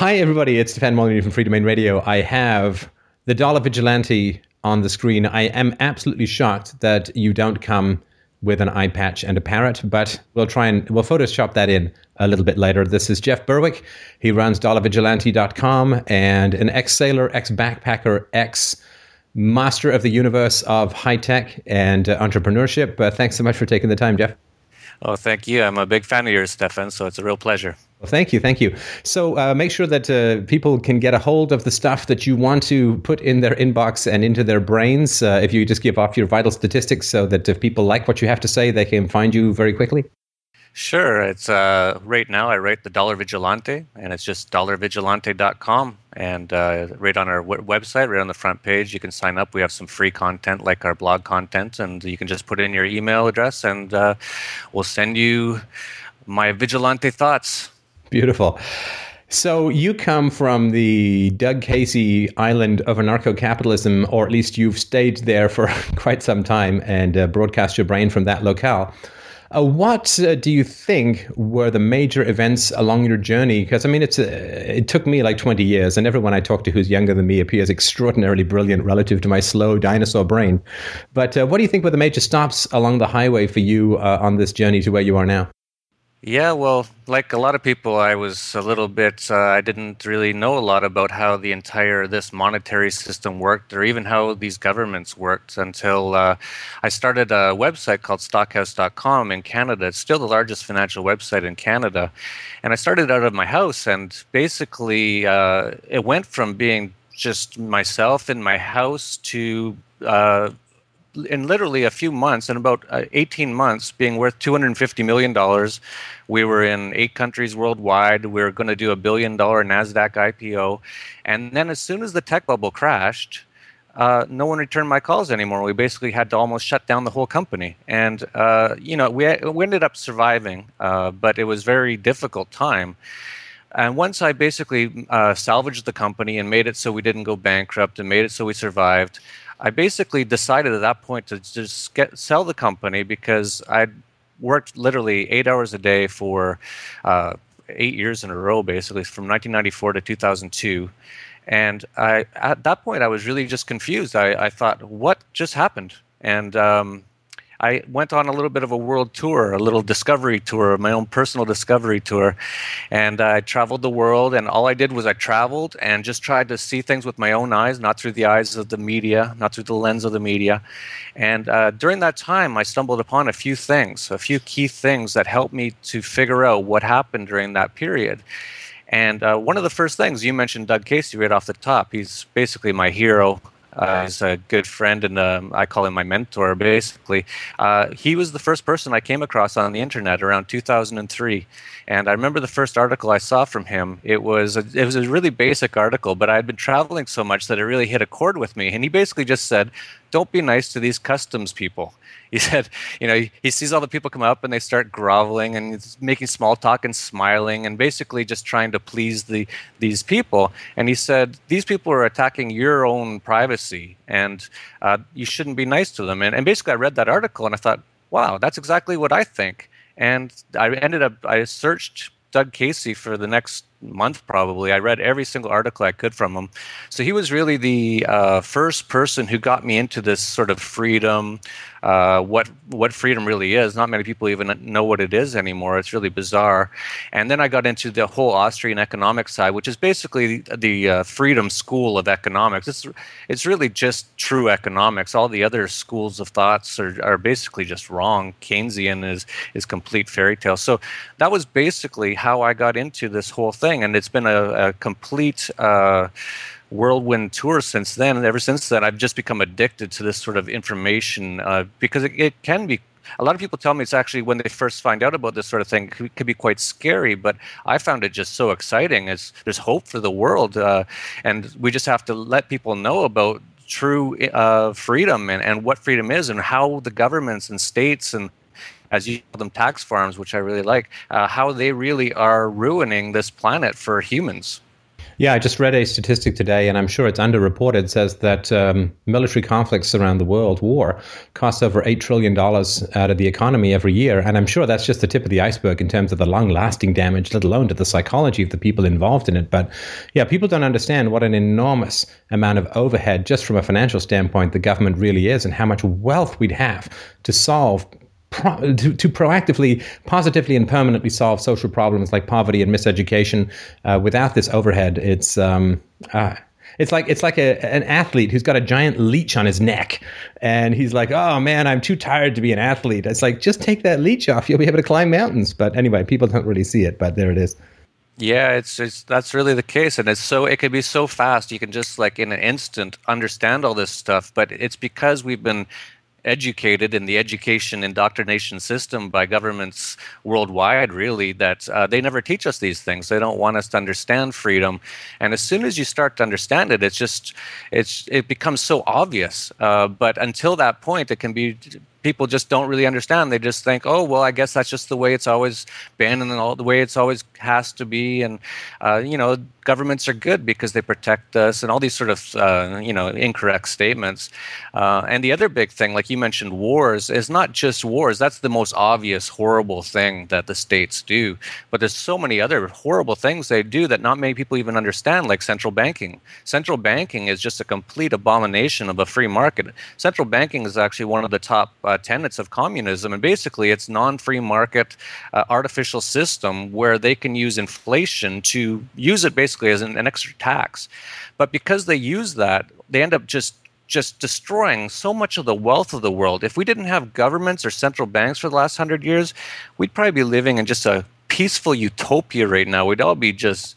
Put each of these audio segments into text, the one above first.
Hi, everybody. It's Stefan Molyneux from Free Domain Radio. I have the Dollar Vigilante on the screen. I am absolutely shocked that you don't come with an eye patch and a parrot, but we'll try and we'll Photoshop that in a little bit later. This is Jeff Berwick. He runs dollarvigilante.com and an ex sailor, ex backpacker, ex master of the universe of high tech and uh, entrepreneurship. Uh, thanks so much for taking the time, Jeff. Oh, thank you. I'm a big fan of yours, Stefan, so it's a real pleasure. Well, thank you, thank you. So uh, make sure that uh, people can get a hold of the stuff that you want to put in their inbox and into their brains. Uh, if you just give off your vital statistics, so that if people like what you have to say, they can find you very quickly. Sure. It's uh, right now I write the Dollar Vigilante, and it's just dollarvigilante.com. And uh, right on our w- website, right on the front page, you can sign up. We have some free content like our blog content, and you can just put in your email address, and uh, we'll send you my vigilante thoughts. Beautiful. So you come from the Doug Casey island of anarcho-capitalism, or at least you've stayed there for quite some time and uh, broadcast your brain from that locale. Uh, what uh, do you think were the major events along your journey? Because I mean, it's uh, it took me like 20 years, and everyone I talk to who's younger than me appears extraordinarily brilliant relative to my slow dinosaur brain. But uh, what do you think were the major stops along the highway for you uh, on this journey to where you are now? Yeah, well, like a lot of people, I was a little bit, uh, I didn't really know a lot about how the entire, this monetary system worked or even how these governments worked until uh, I started a website called stockhouse.com in Canada. It's still the largest financial website in Canada. And I started out of my house and basically uh, it went from being just myself in my house to uh, in literally a few months, in about uh, 18 months, being worth 250 million dollars. We were in eight countries worldwide. We were going to do a billion dollar Nasdaq IPO, and then as soon as the tech bubble crashed, uh, no one returned my calls anymore. We basically had to almost shut down the whole company, and uh, you know we we ended up surviving, uh, but it was very difficult time. And once I basically uh, salvaged the company and made it so we didn't go bankrupt and made it so we survived, I basically decided at that point to just get sell the company because I'd worked literally eight hours a day for uh, eight years in a row, basically from 1994 to 2002. And I, at that point, I was really just confused. I, I thought, what just happened? And um, I went on a little bit of a world tour, a little discovery tour, my own personal discovery tour. And I traveled the world, and all I did was I traveled and just tried to see things with my own eyes, not through the eyes of the media, not through the lens of the media. And uh, during that time, I stumbled upon a few things, a few key things that helped me to figure out what happened during that period. And uh, one of the first things you mentioned, Doug Casey, right off the top. He's basically my hero. Uh, he's a good friend, and um, I call him my mentor. Basically, uh, he was the first person I came across on the internet around 2003, and I remember the first article I saw from him. It was a, it was a really basic article, but I had been traveling so much that it really hit a chord with me. And he basically just said, "Don't be nice to these customs people." He said, you know, he sees all the people come up and they start groveling and making small talk and smiling and basically just trying to please the these people. And he said, these people are attacking your own privacy and uh, you shouldn't be nice to them. And, and basically, I read that article and I thought, wow, that's exactly what I think. And I ended up, I searched Doug Casey for the next month probably. I read every single article I could from him. So he was really the uh, first person who got me into this sort of freedom, uh, what what freedom really is. Not many people even know what it is anymore. It's really bizarre. And then I got into the whole Austrian economic side, which is basically the, the uh, freedom school of economics. It's it's really just true economics. All the other schools of thoughts are, are basically just wrong. Keynesian is is complete fairy tale. So that was basically how I got into this whole thing thing, and it's been a, a complete uh, whirlwind tour since then. And ever since then, I've just become addicted to this sort of information uh, because it, it, can be. A lot of people tell me it's actually when they first find out about this sort of thing it could, be quite scary, but I found it just so exciting. It's, there's hope for the world, uh, and we just have to let people know about true uh, freedom and, and what freedom is and how the governments and states and as you call them, tax farms, which I really like, uh, how they really are ruining this planet for humans. Yeah, I just read a statistic today, and I'm sure it's underreported. Says that um, military conflicts around the world, war, costs over eight trillion dollars out of the economy every year, and I'm sure that's just the tip of the iceberg in terms of the long-lasting damage, let alone to the psychology of the people involved in it. But yeah, people don't understand what an enormous amount of overhead, just from a financial standpoint, the government really is, and how much wealth we'd have to solve Pro, to, to, proactively, positively, and permanently solve social problems like poverty and miseducation. Uh, without this overhead, it's um, uh, it's like it's like a, an athlete who's got a giant leech on his neck, and he's like, "Oh man, I'm too tired to be an athlete." It's like just take that leech off, you'll be able to climb mountains. But anyway, people don't really see it, but there it is. Yeah, it's it's that's really the case, and it's so it can be so fast. You can just like in an instant understand all this stuff, but it's because we've been educated in the education indoctrination system by governments worldwide really that uh, they never teach us these things they don't want us to understand freedom and as soon as you start to understand it it's just it's it becomes so obvious uh, but until that point it can be people just don't really understand. They just think, oh, well, I guess that's just the way it's always been and all the way it's always has to be. And, uh, you know, governments are good because they protect us and all these sort of, uh, you know, incorrect statements. Uh, and the other big thing, like you mentioned, wars is not just wars. That's the most obvious horrible thing that the states do. But there's so many other horrible things they do that not many people even understand, like central banking. Central banking is just a complete abomination of a free market. Central banking is actually one of the top uh, tenets of communism, and basically it's non-free market uh, artificial system where they can use inflation to use it basically as an, an extra tax. But because they use that, they end up just just destroying so much of the wealth of the world. If we didn't have governments or central banks for the last hundred years, we'd probably be living in just a peaceful utopia right now. We'd all be just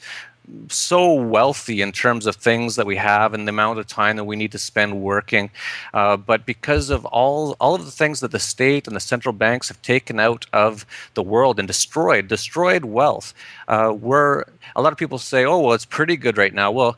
so wealthy in terms of things that we have and the amount of time that we need to spend working. Uh, but because of all all of the things that the state and the central banks have taken out of the world and destroyed, destroyed wealth, uh, we're a lot of people say, "Oh, well, it's pretty good right now." Well,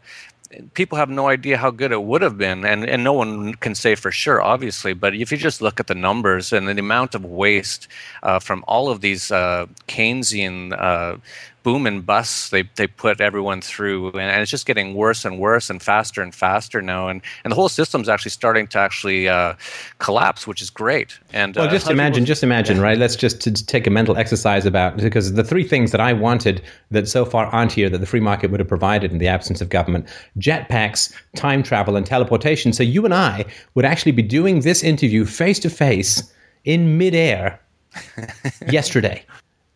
people have no idea how good it would have been and, and no one can say for sure obviously but if you just look at the numbers and the amount of waste uh, from all of these uh, keynesian uh, boom and bust they, they put everyone through and, and, it's just getting worse and worse and faster and faster now and, and the whole system's actually starting to actually uh, collapse which is great and well uh, just imagine just imagine yeah. right let's just take a mental exercise about because the three things that i wanted that so far aren't here that the free market would have provided in the absence of government jetpacks time travel and teleportation so you and i would actually be doing this interview face to face in midair yesterday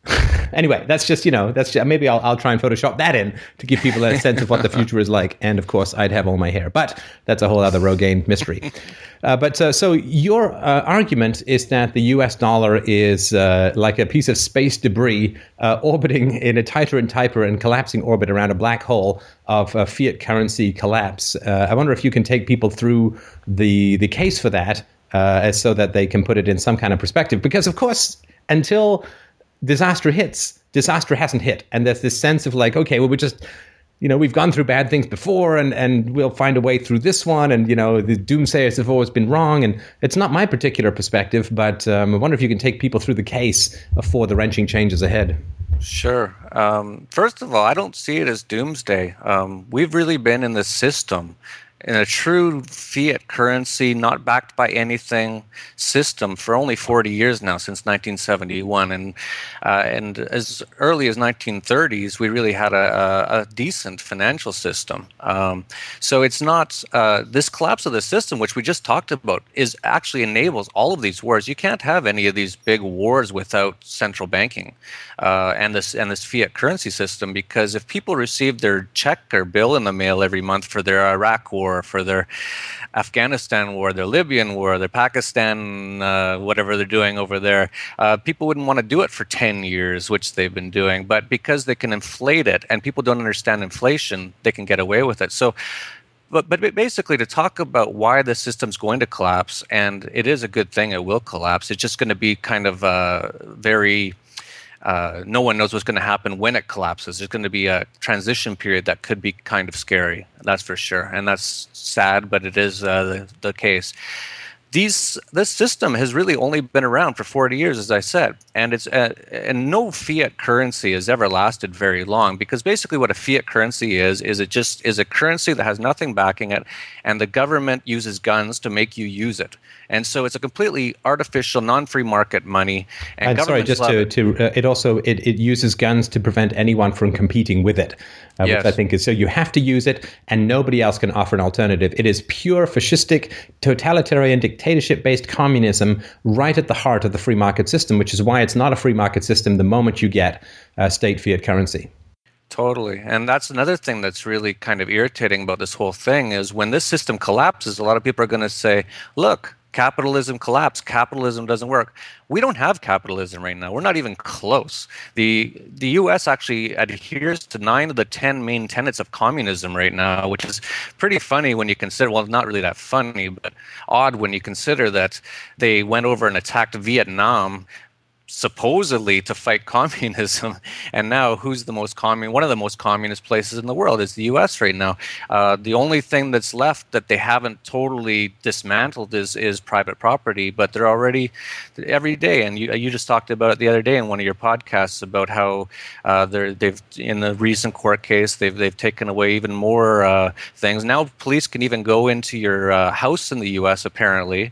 anyway, that's just you know that's just, maybe I'll I'll try and Photoshop that in to give people a sense of what the future is like. And of course, I'd have all my hair, but that's a whole other Rogaine mystery. Uh, but uh, so your uh, argument is that the U.S. dollar is uh, like a piece of space debris uh, orbiting in a tighter and tighter and collapsing orbit around a black hole of fiat currency collapse. Uh, I wonder if you can take people through the the case for that. so that they can put it in some kind of perspective, because of course, until disaster hits, disaster hasn't hit. And there's this sense of like, okay, well, we just, you know, we've gone through bad things before and, and we'll find a way through this one. And, you know, the doomsayers have always been wrong. And it's not my particular perspective, but um, I wonder if you can take people through the case for the wrenching changes ahead. Sure. Um, first of all, I don't see it as doomsday. Um, we've really been in the system in a true fiat currency, not backed by anything system for only 40 years now, since 1971. And, uh, and as early as 1930s, we really had a, a, decent financial system. Um, so it's not uh, this collapse of the system, which we just talked about, is actually enables all of these wars. You can't have any of these big wars without central banking uh, and this and this fiat currency system because if people receive their check or bill in the mail every month for their Iraq war, for their Afghanistan war, their Libyan war, their Pakistan, uh, whatever they're doing over there, uh, people wouldn't want to do it for 10 years, which they've been doing. But because they can inflate it and people don't understand inflation, they can get away with it. So but but basically to talk about why the system's going to collapse and it is a good thing it will collapse it's just going to be kind of uh, very uh, no one knows what's going to happen when it collapses. There's going to be a transition period that could be kind of scary. That's for sure, and that's sad, but it is uh, the, the case. These this system has really only been around for 40 years as i said and it's uh, and no fiat currency has ever lasted very long because basically what a fiat currency is is it just is a currency that has nothing backing it and the government uses guns to make you use it and so it's a completely artificial non-free market money and, and sorry just to, to uh, it also it, it uses guns to prevent anyone from competing with it uh, yes. which I think is so you have to use it, and nobody else can offer an alternative. It is pure fascistic, totalitarian, dictatorship based communism right at the heart of the free market system, which is why it's not a free market system the moment you get a state fiat currency. Totally. And that's another thing that's really kind of irritating about this whole thing is when this system collapses, a lot of people are going to say, look, capitalism collapsed capitalism doesn't work. We don't have capitalism right now. We're not even close. The the US actually adheres to 9 of the 10 main tenets of communism right now which is pretty funny when you consider well not really that funny but odd when you consider that they went over and attacked Vietnam supposedly to fight communism. And now who's the most commun one of the most communist places in the world? Is the us right now. Uh, the only thing that's left that they haven't totally dismantled is is private property but they're already every day and you, you just talked about it the other day in one of your podcasts about how uh, they're they've in the recent court case they've they've taken away even more uh, things. Now police can even go into your uh, house in the us apparently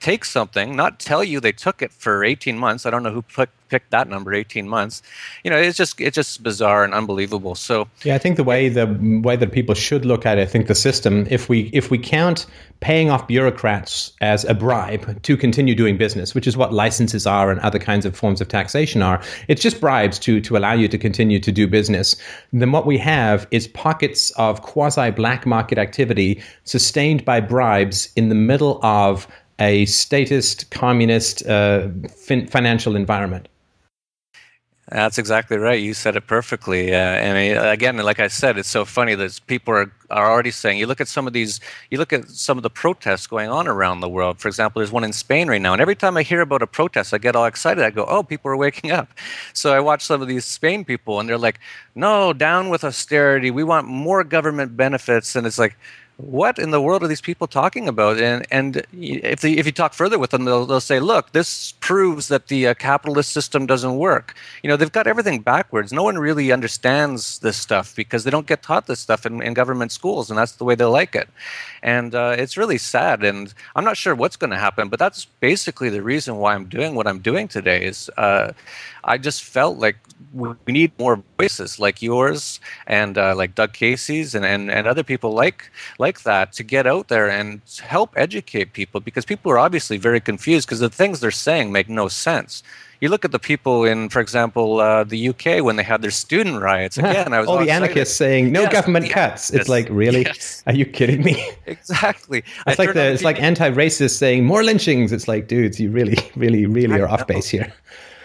take something, not tell you they took it for 18 months. I don't know who put, picked that number, 18 months. You know, it's just it's just bizarre and unbelievable. So yeah, I think the way the way that people should look at it, I think the system, if we if we count paying off bureaucrats as a bribe to continue doing business, which is what licenses are and other kinds of forms of taxation are, it's just bribes to to allow you to continue to do business. Then what we have is pockets of quasi black market activity sustained by bribes in the middle of a statist, communist uh, fin- financial environment. That's exactly right. You said it perfectly. Uh, and again, like I said, it's so funny that people are, are already saying. You look at some of these. You look at some of the protests going on around the world. For example, there's one in Spain right now, and every time I hear about a protest, I get all excited. I go, "Oh, people are waking up." So I watch some of these Spain people, and they're like, "No, down with austerity. We want more government benefits." And it's like, what in the world are these people talking about? And and if if you talk further with them, they'll they'll say, look, this proves that the uh, capitalist system doesn't work. You know, they've got everything backwards. No one really understands this stuff because they don't get taught this stuff in, in government schools, and that's the way they like it. And uh, it's really sad. And I'm not sure what's going to happen, but that's basically the reason why I'm doing what I'm doing today. Is uh, I just felt like we need more voices like yours and uh, like Doug Casey's and, and, and other people like like that to get out there and help educate people because people are obviously very confused because the things they're saying make no sense. You look at the people in, for example, uh, the UK when they had their student riots. Again, I was all, the excited. anarchists saying no yes, government cuts. It's like really? Yes. Are you kidding me? Exactly. It's I like the it's like anti-racists saying more lynchings. It's like, dudes, you really, really, really I are know. off base here.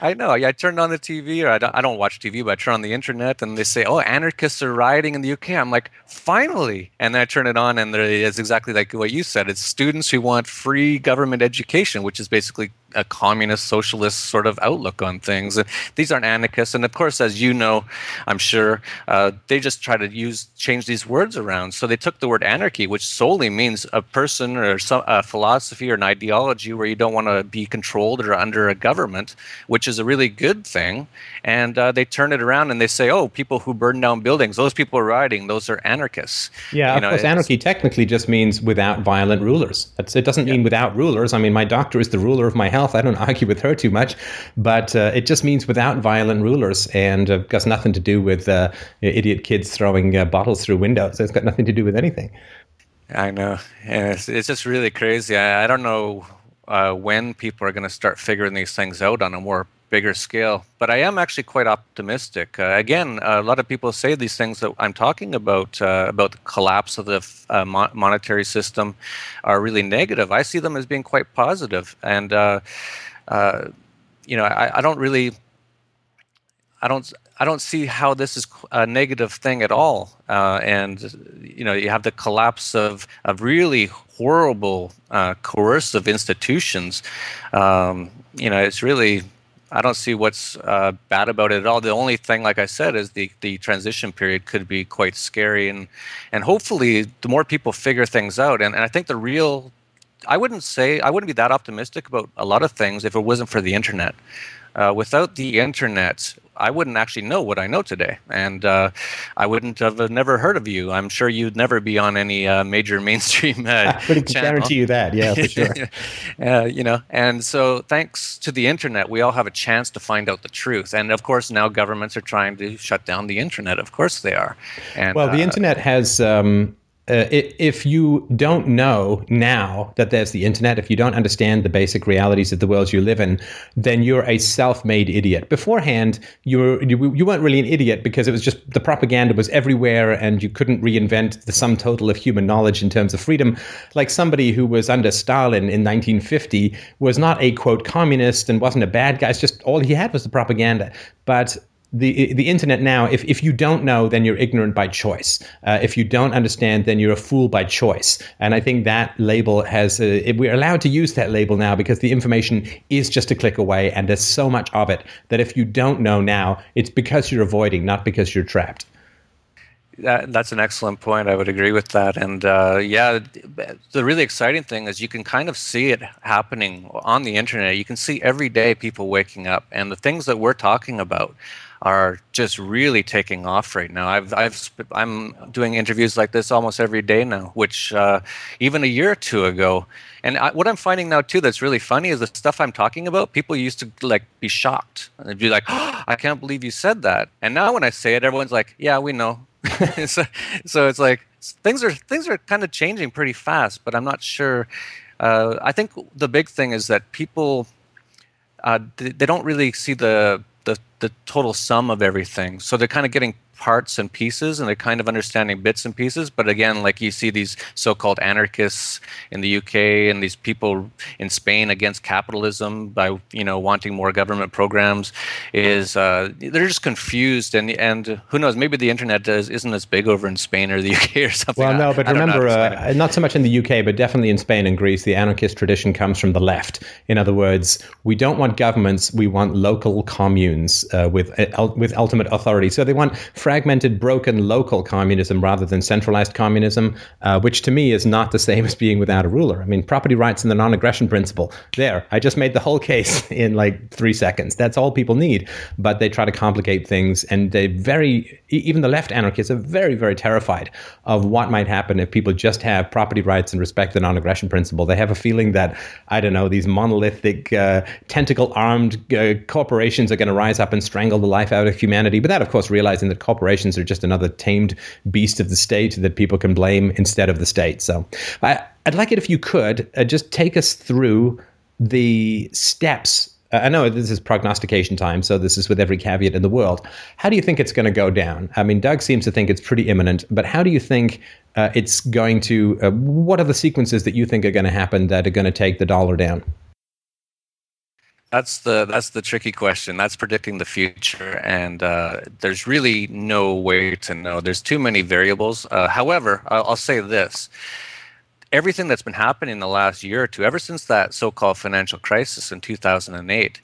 I know. I turned on the TV, or I don't, I don't watch TV, but I turn on the internet, and they say, "Oh, anarchists are rioting in the UK." I'm like, "Finally!" And then I turn it on, and it's exactly like what you said. It's students who want free government education, which is basically a communist socialist sort of outlook on things. And these aren't anarchists, and of course, as you know, I'm sure uh, they just try to use change these words around. So they took the word anarchy, which solely means a person or some a philosophy or an ideology where you don't want to be controlled or under a government, which is a really good thing. And uh, they turn it around and they say, "Oh, people who burn down buildings, those people are rioting, those are anarchists." Yeah, you of know, course, anarchy technically just means without violent rulers. That's, it doesn't yeah. mean without rulers. I mean, my doctor is the ruler of my health I don't argue with her too much, but uh, it just means without violent rulers and uh, got nothing to do with uh, idiot kids throwing uh, bottles through windows. It's got nothing to do with anything. I know. And it's, it's just really crazy. I, I don't know uh, when people are going to start figuring these things out on a more bigger scale. But I am actually quite optimistic. Uh, again, a lot of people say these things that I'm talking about uh, about the collapse of the uh, mo- monetary system are really negative. I see them as being quite positive, and uh, uh, you know, I, I, don't really, I don't. I don't see how this is a negative thing at all. Uh, and you know, you have the collapse of of really horrible coercive institutions. Um, you know, it's really I don't see what's uh, bad about it at all. The only thing, like I said, is the, the transition period could be quite scary, and and hopefully the more people figure things out, and, and I think the real I wouldn't say I wouldn't be that optimistic about a lot of things if it wasn't for the internet. Uh, without the internet, I wouldn't actually know what I know today, and uh, I wouldn't have never heard of you. I'm sure you'd never be on any uh, major mainstream. Uh, I would guarantee you that, yeah, for sure. uh, you know, and so thanks to the internet, we all have a chance to find out the truth. And of course, now governments are trying to shut down the internet. Of course, they are. And well, the uh, internet has. Um, uh, if you don't know now that there's the internet, if you don't understand the basic realities of the world you live in, then you're a self-made idiot. Beforehand, you were, you, you weren't really an idiot because it was just the propaganda was everywhere, and you couldn't reinvent the sum total of human knowledge in terms of freedom. Like somebody who was under Stalin in 1950 was not a quote communist and wasn't a bad guy. It's just all he had was the propaganda. But the the internet now, if, if you don't know, then you're ignorant by choice. Uh, if you don't understand, then you're a fool by choice. And I think that label has a, we're allowed to use that label now because the information is just a click away, and there's so much of it that if you don't know now, it's because you're avoiding, not because you're trapped. That, that's an excellent point. I would agree with that. And uh, yeah, the really exciting thing is you can kind of see it happening on the internet. You can see every day people waking up, and the things that we're talking about are just really taking off right now. I've I've I'm doing interviews like this almost every day now, which uh, even a year or two ago. And I, what I'm finding now too that's really funny is the stuff I'm talking about. People used to like be shocked and be like, oh, "I can't believe you said that." And now when I say it, everyone's like, "Yeah, we know." so, so it's like things are things are kind of changing pretty fast, but I'm not sure. Uh, I think the big thing is that people uh, they, they don't really see the the the total sum of everything. So they're kind of getting parts and pieces and they're kind of understanding bits and pieces. But again like you see these so-called anarchists in the UK and these people in Spain against capitalism by you know wanting more government programs is uh, they're just confused. And and who knows maybe the internet does, isn't as big over in Spain or the UK or something. Well no but remember uh, not so much in the UK but definitely in Spain and Greece the anarchist tradition comes from the left. In other words we don't want governments we want local communes uh, with uh, with ultimate authority. So they want fragmented, broken local communism rather than centralized communism, uh, which to me is not the same as being without a ruler. I mean, property rights and the non aggression principle. There, I just made the whole case in like three seconds. That's all people need. But they try to complicate things, and they very, even the left anarchists are very, very terrified of what might happen if people just have property rights and respect the non aggression principle. They have a feeling that, I don't know, these monolithic, uh, tentacle armed uh, corporations are going to rise up and strangle the life out of humanity. But that, of course, realizing that corporations are just another tamed beast of the state that people can blame instead of the state. So I, would like it if you could uh, just take us through the steps. Uh, I know this is prognostication time, so this is with every caveat in the world. How do you think it's going to go down? I mean, Doug seems to think it's pretty imminent, but how do you think uh, it's going to? Uh, what are the sequences that you think are going to happen that are going to take the dollar down? That's the that's the tricky question. That's predicting the future, and uh, there's really no way to know. There's too many variables. Uh, however, I'll, I'll, say this: everything that's been happening in the last year or two, ever since that so-called financial crisis in 2008,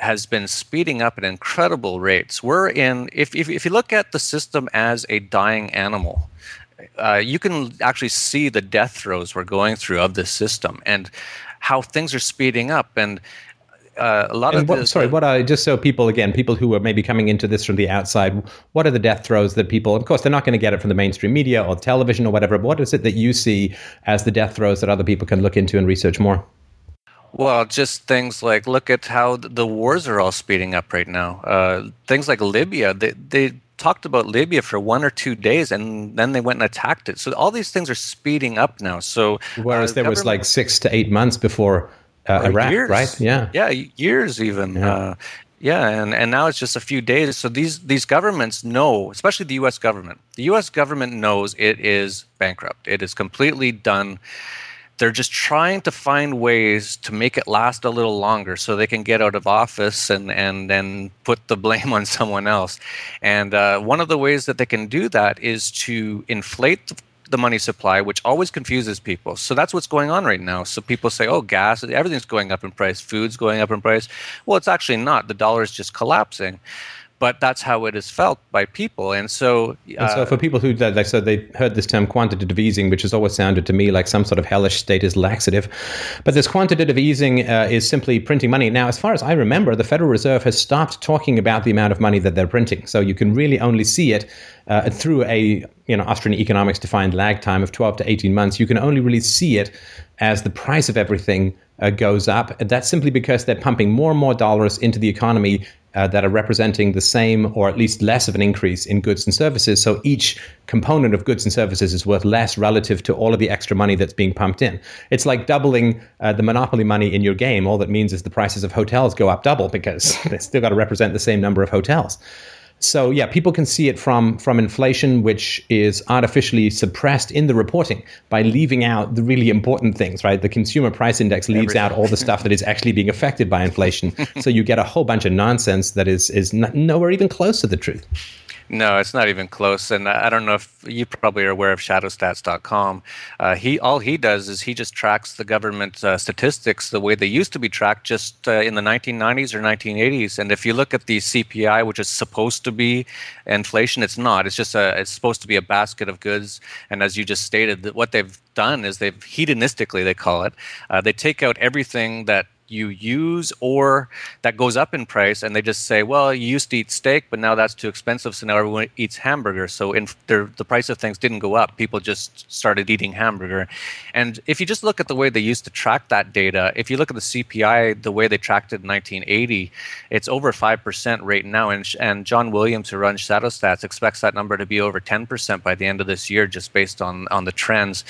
has been speeding up at incredible rates. We're in if if, if you look at the system as a dying animal. Uh, you can actually see the death throes we're going through of this system and how things are speeding up and uh, a lot and of what, the, sorry, what are just so people again, people who are maybe coming into this from the outside, what are the death throes that people? Of course, they're not going to get it from the mainstream media or television or whatever. But what is it that you see as the death throes that other people can look into and research more? Well, just things like look at how the wars are all speeding up right now. Uh, things like Libya, they, they talked about Libya for one or two days, and then they went and attacked it. So all these things are speeding up now. So whereas uh, there was like six to eight months before uh, Iraq, years. right? Yeah, yeah, years even. Yeah. Uh, yeah, and, and now it's just a few days. So these these governments know, especially the U.S. government. The U.S. government knows it is bankrupt. It is completely done. They're just trying to find ways to make it last a little longer, so they can get out of office and and then put the blame on someone else. And uh, one of the ways that they can do that is to inflate the the money supply, which always confuses people. So that's what's going on right now. So people say, oh, gas, everything's going up in price, food's going up in price. Well, it's actually not. The dollar is just collapsing. but that's how it is felt by people. And so, uh, and so uh, for people who, like, so they heard this term quantitative easing, which has always sounded to me like some sort of hellish status laxative. But this quantitative easing uh, is simply printing money. Now, as far as I remember, the Federal Reserve has stopped talking about the amount of money that they're printing. So you can really only see it uh, through a, you know, Austrian economics defined lag time of 12 to 18 months. You can only really see it as the price of everything uh, goes up. And that's simply because they're pumping more and more dollars into the economy uh, that are representing the same or at least less of an increase in goods and services. So each component of goods and services is worth less relative to all of the extra money that's being pumped in. It's like doubling uh, the monopoly money in your game. All that means is the prices of hotels go up double because they still got to represent the same number of hotels. So yeah, people can see it from from inflation, which is artificially suppressed in the reporting by leaving out the really important things, right? The consumer price index leaves Everything. out all the stuff that is actually being affected by inflation. so you get a whole bunch of nonsense that is is nowhere even close to the truth. No, it's not even close. And I don't know if you probably are aware of shadowstats.com. Uh, he all he does is he just tracks the government uh, statistics the way they used to be tracked just uh, in the 1990s or 1980s. And if you look at the CPI, which is supposed to be inflation, it's not. It's just a it's supposed to be a basket of goods. And as you just stated, what they've done is they've hedonistically they call it. Uh, they take out everything that you use or that goes up in price and they just say well you used to eat steak but now that's too expensive so now everyone eats hamburger. So in, the price of things didn't go up. People just started eating hamburger. And if you just look at the way they used to track that data if you look at the cpi the way they tracked it in 1980 it's over 5% right now. And, and john williams who runs shadow stats expects that number to be over 10% by the end of this year just based on on the trends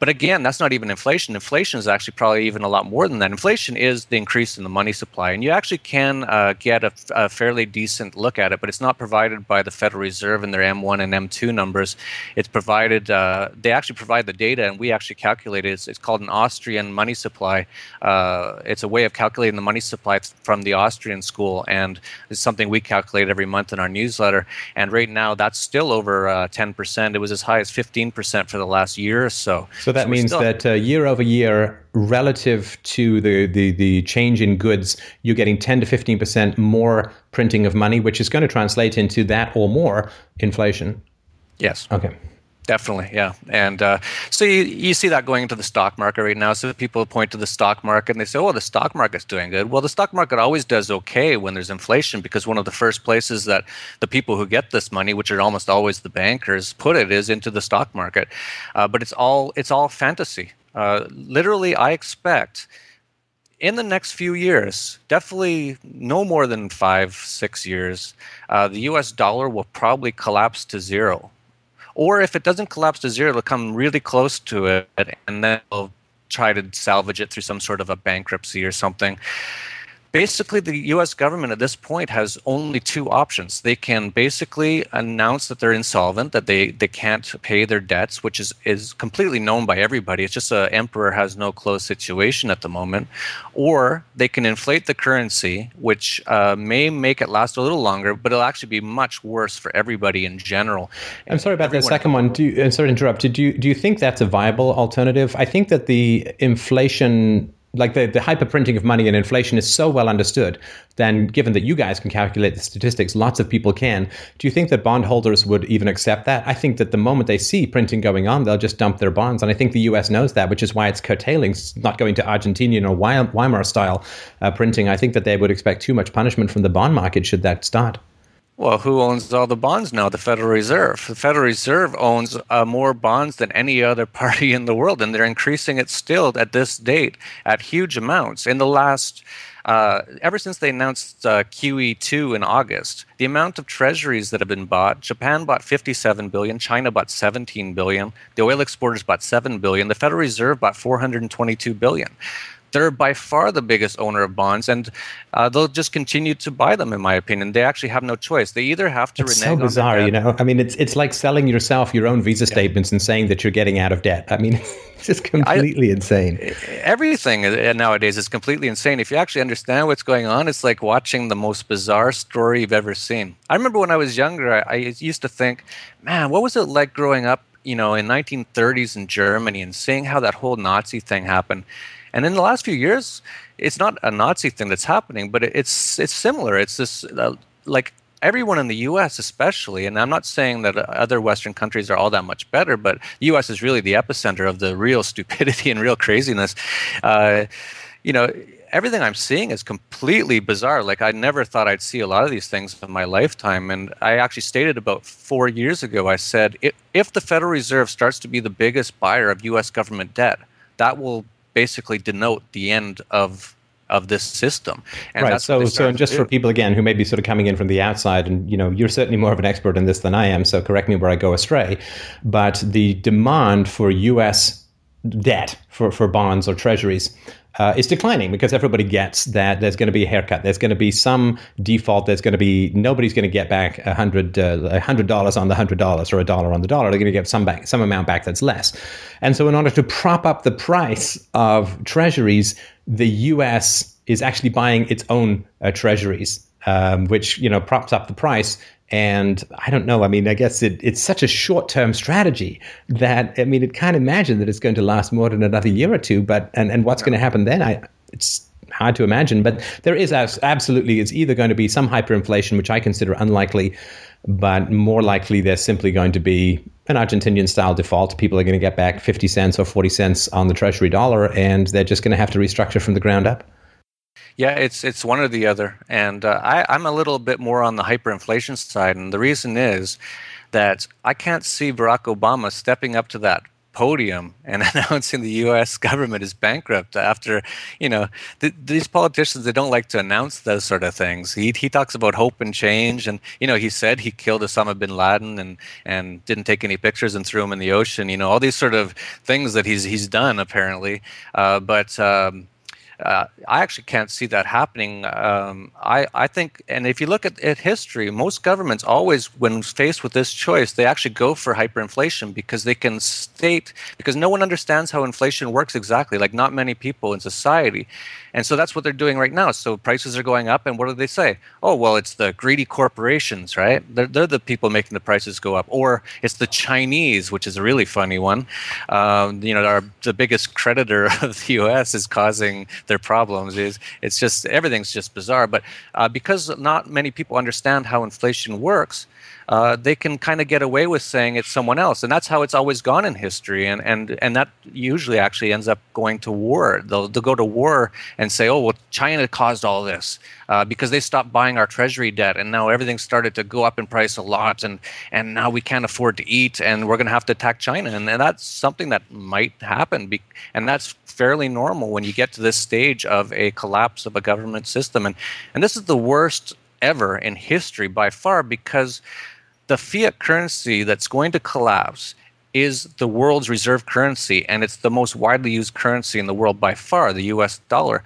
but again, that's not even inflation. Inflation is actually probably even a lot more than that. Inflation is the increase in the money supply, and you actually can uh, get a, a, fairly decent look at it, but it's not provided by the Federal Reserve in their M1 and M2 numbers. It's provided, uh, they actually provide the data, and we actually calculate it. It's, it's called an Austrian money supply. Uh, it's a way of calculating the money supply from the Austrian school, and it's something we calculate every month in our newsletter. And right now, that's still over 10%. Uh, it was as high as 15% for the last year or so. so so that so means still... that uh, year over year, relative to the, the, the change in goods, you're getting 10 to 15% more printing of money, which is going to translate into that or more inflation. Yes. Okay. Definitely, yeah. And uh, so you, you see that going into the stock market right now. So people point to the stock market and they say, oh, the stock market's doing good. Well, the stock market always does okay when there's inflation because one of the first places that the people who get this money, which are almost always the bankers, put it is into the stock market. Uh, but it's all it's all fantasy. Uh, literally, I expect in the next few years, definitely no more than five, six years, uh, the US dollar will probably collapse to zero or if it doesn't collapse to zero, it'll come really close to it, and then they'll try to salvage it through some sort of a bankruptcy or something basically the US government at this point has only two options. They can basically announce that they're insolvent, that they, they can't pay their debts, which is, is completely known by everybody. It's just a emperor has no clothes situation at the moment. Or they can inflate the currency, which uh, may make it last a little longer, but it'll actually be much worse for everybody in general. I'm sorry about Everyone the second one. Do you, sorry to interrupt. Do you, do you think that's a viable alternative? I think that the inflation like the, the hyperprinting of money and inflation is so well understood, then given that you guys can calculate the statistics, lots of people can. Do you think that bondholders would even accept that? I think that the moment they see printing going on, they'll just dump their bonds. And I think the US knows that, which is why it's curtailing, not going to Argentinian or Weimar style uh, printing. I think that they would expect too much punishment from the bond market should that start. Well, who owns all the bonds now? The Federal Reserve. The Federal Reserve owns uh, more bonds than any other party in the world, and they're increasing it still at this date at huge amounts. In the last, uh, ever since they announced uh, QE2 in August, the amount of treasuries that have been bought Japan bought 57 billion, China bought 17 billion, the oil exporters bought 7 billion, the Federal Reserve bought 422 billion they're by far the biggest owner of bonds, and uh, they'll just continue to buy them. In my opinion, they actually have no choice. They either have to. It's so bizarre, you know. I mean, it's it's like selling yourself your own visa yeah. statements and saying that you're getting out of debt. I mean, it's just completely I, insane. Everything uh, nowadays is completely insane. If you actually understand what's going on, it's like watching the most bizarre story you've ever seen. I remember when I was younger, I, I used to think, man, what was it like growing up? You know, in 1930s in Germany and seeing how that whole Nazi thing happened and in the last few years, it's not a Nazi thing that's happening, but it's it's similar. It's this uh, like everyone in the U.S. especially, and I'm not saying that other Western countries are all that much better, but the U.S. is really the epicenter of the real stupidity and real craziness. Uh, you know, everything I'm seeing is completely bizarre. Like I never thought I'd see a lot of these things in my lifetime. And I actually stated about four years ago, I said, if the Federal Reserve starts to be the biggest buyer of U.S. government debt, that will basically denote the end of of this system. And right. So, so just for people again who may be sort of coming in from the outside, and you know, you're certainly more of an expert in this than I am. So correct me where I go astray. But the demand for U.S. debt for for bonds or treasuries uh, is declining because everybody gets that there's going to be a haircut. There's going to be some default. There's going to be nobody's going to get back a hundred uh, a hundred dollars on the hundred dollars or a dollar on the dollar. They're going to get some back, some amount back that's less. And so, in order to prop up the price of treasuries, the U.S. is actually buying its own uh, treasuries, um, which you know props up the price and I don't know. I mean, I guess it, it's such a short term strategy that, I mean, it can't imagine that it's going to last more than another year or two. But, and, and what's going to happen then? I, it's hard to imagine. But there is absolutely, it's either going to be some hyperinflation, which I consider unlikely, but more likely there's simply going to be an Argentinian style default. People are going to get back 50 cents or 40 cents on the treasury dollar, and they're just going to have to restructure from the ground up. Yeah, it's it's one or the other, and uh, I, I'm a little bit more on the hyperinflation side, and the reason is that I can't see Barack Obama stepping up to that podium and announcing the U.S. government is bankrupt after, you know, th- these politicians they don't like to announce those sort of things. He he talks about hope and change, and you know he said he killed Osama bin Laden and and didn't take any pictures and threw him in the ocean. You know all these sort of things that he's he's done apparently, uh, but. Um, uh, I actually can't see that happening. Um, I, I think, and if you look at, at history, most governments always, when faced with this choice, they actually go for hyperinflation because they can state, because no one understands how inflation works exactly, like not many people in society. And so that's what they're doing right now. So prices are going up, and what do they say? Oh, well, it's the greedy corporations, right? They're, they're the people making the prices go up. Or it's the Chinese, which is a really funny one. Um, you know, our, the biggest creditor of the U.S. is causing their problems. Is it's just everything's just bizarre. But uh, because not many people understand how inflation works, uh, they can kind of get away with saying it's someone else, and that's how it's always gone in history. And and and that usually actually ends up going to war. They'll, they'll go to war and say, oh well, China caused all this uh, because they stopped buying our treasury debt, and now everything started to go up in price a lot, and and now we can't afford to eat, and we're going to have to attack China, and, and that's something that might happen, be, and that's fairly normal when you get to this stage of a collapse of a government system, and and this is the worst ever in history by far because the fiat currency that's going to collapse is the world's reserve currency, and it's the most widely used currency in the world by far, the US dollar.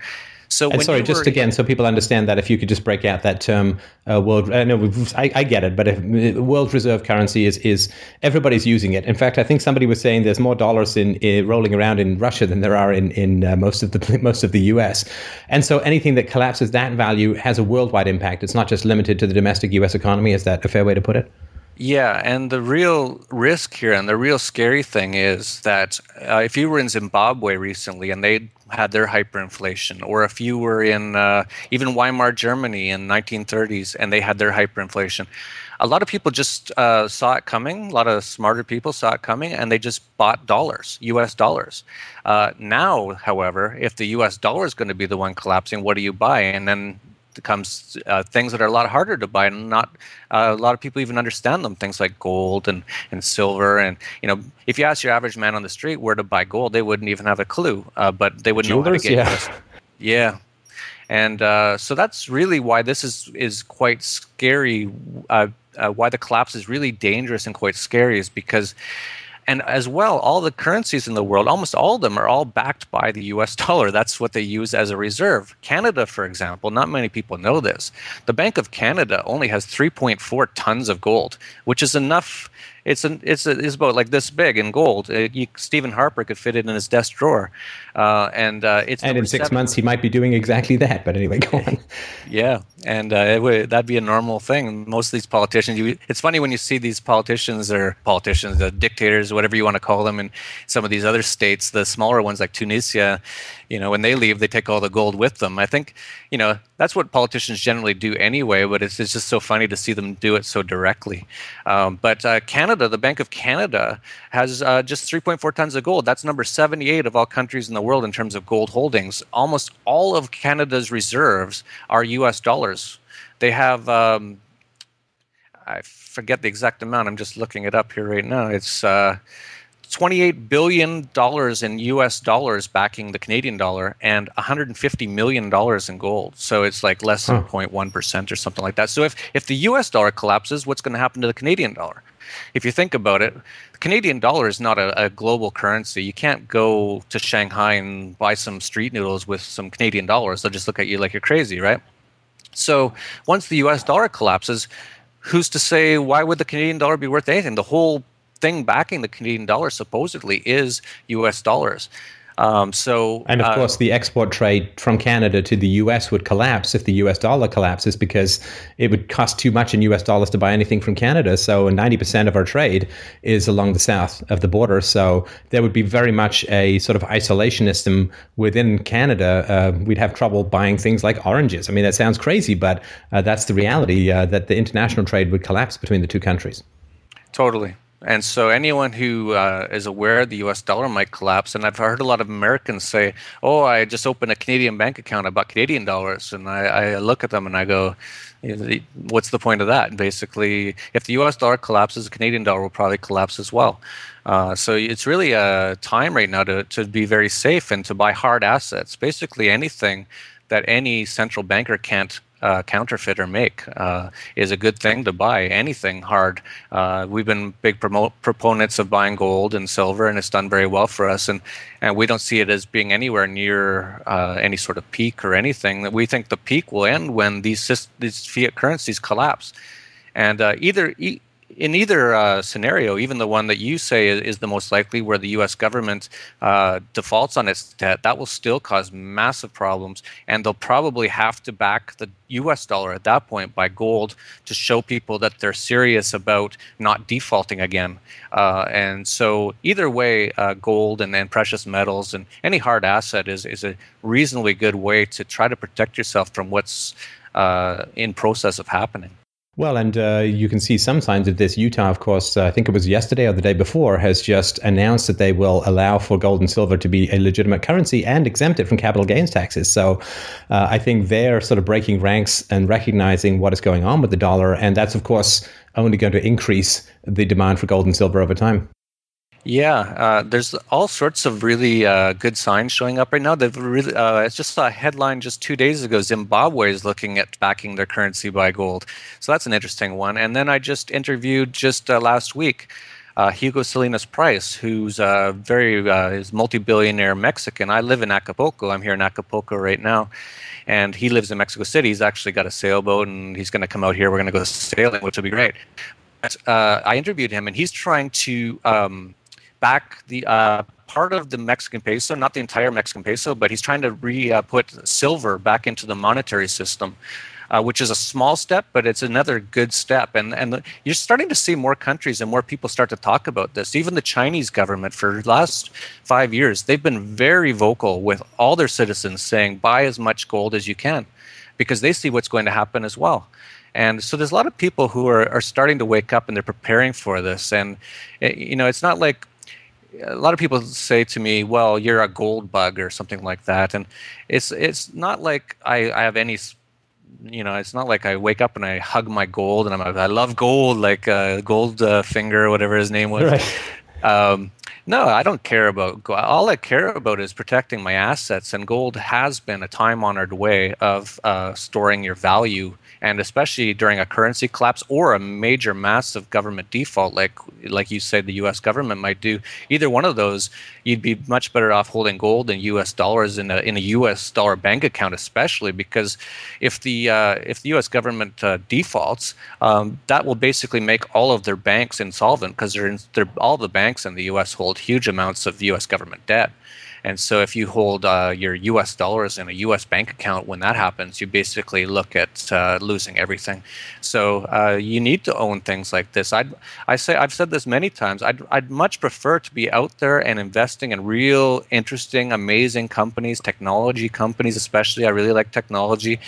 So, and sorry, just again, so people understand that, if you could just break out that term, uh, world. Uh, no, I, I, get it, but if, uh, world reserve currency is is everybody's using it. In fact, I think somebody was saying there's more dollars in, in rolling around in Russia than there are in in uh, most of the most of the U.S. And so anything that collapses that value has a worldwide impact. It's not just limited to the domestic U.S. economy. Is that a fair way to put it? Yeah, and the real risk here and the real scary thing is that uh, if you were in Zimbabwe recently and they had their hyperinflation, or if you were in uh, even Weimar Germany in 1930s and they had their hyperinflation, a lot of people just uh, saw it coming. A lot of smarter people saw it coming, and they just bought dollars, U.S. dollars. Uh, now, however, if the U.S. dollar is going to be the one collapsing, what do you buy? And then comes uh, things that are a lot harder to buy and not uh, a lot of people even understand them things like gold and, and silver and you know if you ask your average man on the street where to buy gold they wouldn't even have a clue uh, but they would know how to get yeah. yeah. And uh, so that's really why this is is quite scary uh, uh, why the collapse is really dangerous and quite scary is because and as well, all the currencies in the world, almost all of them, are all backed by the US dollar. That's what they use as a reserve. Canada, for example, not many people know this. The Bank of Canada only has 3.4 tons of gold, which is enough it's an it's a, it's about like this big in gold. It, uh, you, Stephen Harper could fit it in his desk drawer, uh, and uh, it's and in six seven. months he might be doing exactly that. But anyway, go on. yeah, and uh, would, that'd be a normal thing. Most of these politicians, you, it's funny when you see these politicians or politicians, the dictators, whatever you want to call them, in some of these other states, the smaller ones like Tunisia you know when they leave they take all the gold with them. I think you know that's what politicians generally do anyway but it's, it's just so funny to see them do it so directly. Um, but uh, canada the bank of canada has uh, just 3.4 tons of gold. That's number 78 of all countries in the world in terms of gold holdings. Almost all of canada's reserves are us dollars. They have um, i forget the exact amount. I'm just looking it up here right now. It's uh, $28 billion in US dollars backing the Canadian dollar and $150 million in gold. So it's like less than huh. 0.1% or something like that. So if, if the US dollar collapses, what's going to happen to the Canadian dollar? If you think about it, the Canadian dollar is not a, a global currency. You can't go to Shanghai and buy some street noodles with some Canadian dollars. They'll just look at you like you're crazy, right? So once the US dollar collapses, who's to say why would the Canadian dollar be worth anything? The whole thing backing the Canadian dollar supposedly is U.S. dollars. Um, so, and of uh, course, the export trade from Canada to the U.S. would collapse if the U.S. dollar collapses because it would cost too much in U.S. dollars to buy anything from Canada. So, 90% of our trade is along the south of the border. So, there would be very much a sort of isolationism within Canada. Uh, we'd have trouble buying things like oranges. I mean, that sounds crazy, but uh, that's the reality uh, that the international trade would collapse between the two countries. Totally. And so, anyone who uh, is aware the U.S. dollar might collapse, and I've heard a lot of Americans say, "Oh, I just opened a Canadian bank account. I bought Canadian dollars," and I, I look at them and I go, "What's the point of that?" And basically, if the U.S. dollar collapses, the Canadian dollar will probably collapse as well. Uh, so it's really a time right now to to be very safe and to buy hard assets. Basically, anything that any central banker can't uh, counterfeiter make uh, is a good thing to buy anything hard. Uh, we've been big proponents of buying gold and silver, and it's done very well for us. And and we don't see it as being anywhere near uh, any sort of peak or anything. That we think the peak will end when these these fiat currencies collapse. And uh, either e- in either uh, scenario, even the one that you say is, is, the most likely, where the U.S. government uh, defaults on its debt, that will still cause massive problems, and they'll probably have to back the U.S. dollar at that point by gold to show people that they're serious about not defaulting again. Uh, and so, either way, uh, gold and, and precious metals and any hard asset is is a reasonably good way to try to protect yourself from what's uh, in process of happening. Well, and uh, you can see some signs of this. Utah, of course, uh, I think it was yesterday or the day before, has just announced that they will allow for gold and silver to be a legitimate currency and exempt it from capital gains taxes. So uh, I think they're sort of breaking ranks and recognizing what is going on with the dollar. And that's, of course, only going to increase the demand for gold and silver over time. Yeah, uh, there's all sorts of really uh, good signs showing up right now. They've really, uh, I just saw a headline just two days ago. Zimbabwe is looking at backing their currency by gold, so that's an interesting one. And then I just interviewed just uh, last week uh, Hugo Salinas Price, who's a very uh, is multi-billionaire Mexican. I live in Acapulco. I'm here in Acapulco right now, and he lives in Mexico City. He's actually got a sailboat, and he's going to come out here. We're going to go sailing, which will be great. I interviewed him, and he's trying to. Um, back the uh, part of the Mexican peso, not the entire Mexican peso, but he's trying to re uh, put silver back into the monetary system. Uh, which is a small step, but it's another good step. And and the, you're starting to see more countries and more people start to talk about this. Even the Chinese government, for the last five years, they've been very vocal with all their citizens saying, buy as much gold as you can, because they see what's going to happen as well. And so there's a lot of people who are, are starting to wake up and they're preparing for this. And, eh, you know, it's not like a lot of people say to me, "Well, you're a gold bug" or something like that, and it's it's not like I, I have any, you know, it's not like I wake up and I hug my gold and I'm like, I love gold, like uh, Gold uh, Finger, whatever his name was. Right. Um, No, I don't care about gold. All I care about is protecting my assets, and gold has been a time honored way of uh, storing your value and especially during a currency collapse or a major massive government default like like you said the US government might do either one of those you'd be much better off holding gold and US dollars in a in a US dollar bank account especially because if the uh, if the US government uh, defaults um, that will basically make all of their banks insolvent because they're, in, they're all the banks in the US hold huge amounts of US government debt and so if you hold uh, your US dollars in a US bank account, when that happens, you basically look at uh, losing everything. So uh, you need to own things like this. I'd, I say, I've said this many times, I'd, I'd much prefer to be out there and investing in real, interesting, amazing companies, technology companies, especially. I really like technology.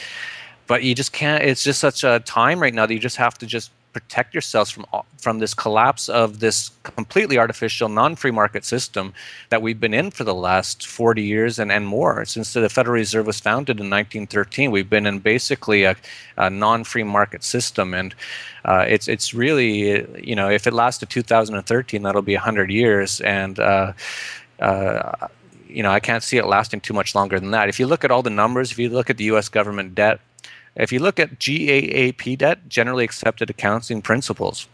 But you just can't, it's just such a time right now that you just have to just protect yourselves from from this collapse of this completely artificial non-free market system that we've been in for the last 40 years and, and more since the federal reserve was founded in 1913 we've been in basically a, a non-free market system and uh, it's it's really you know if it lasts to 2013 that'll be 100 years and uh, uh, you know, I can't see it lasting too much longer than that. If you look at all the numbers, if you look at the U.S. government debt, if you look at GAAP debt, generally accepted accounting principles,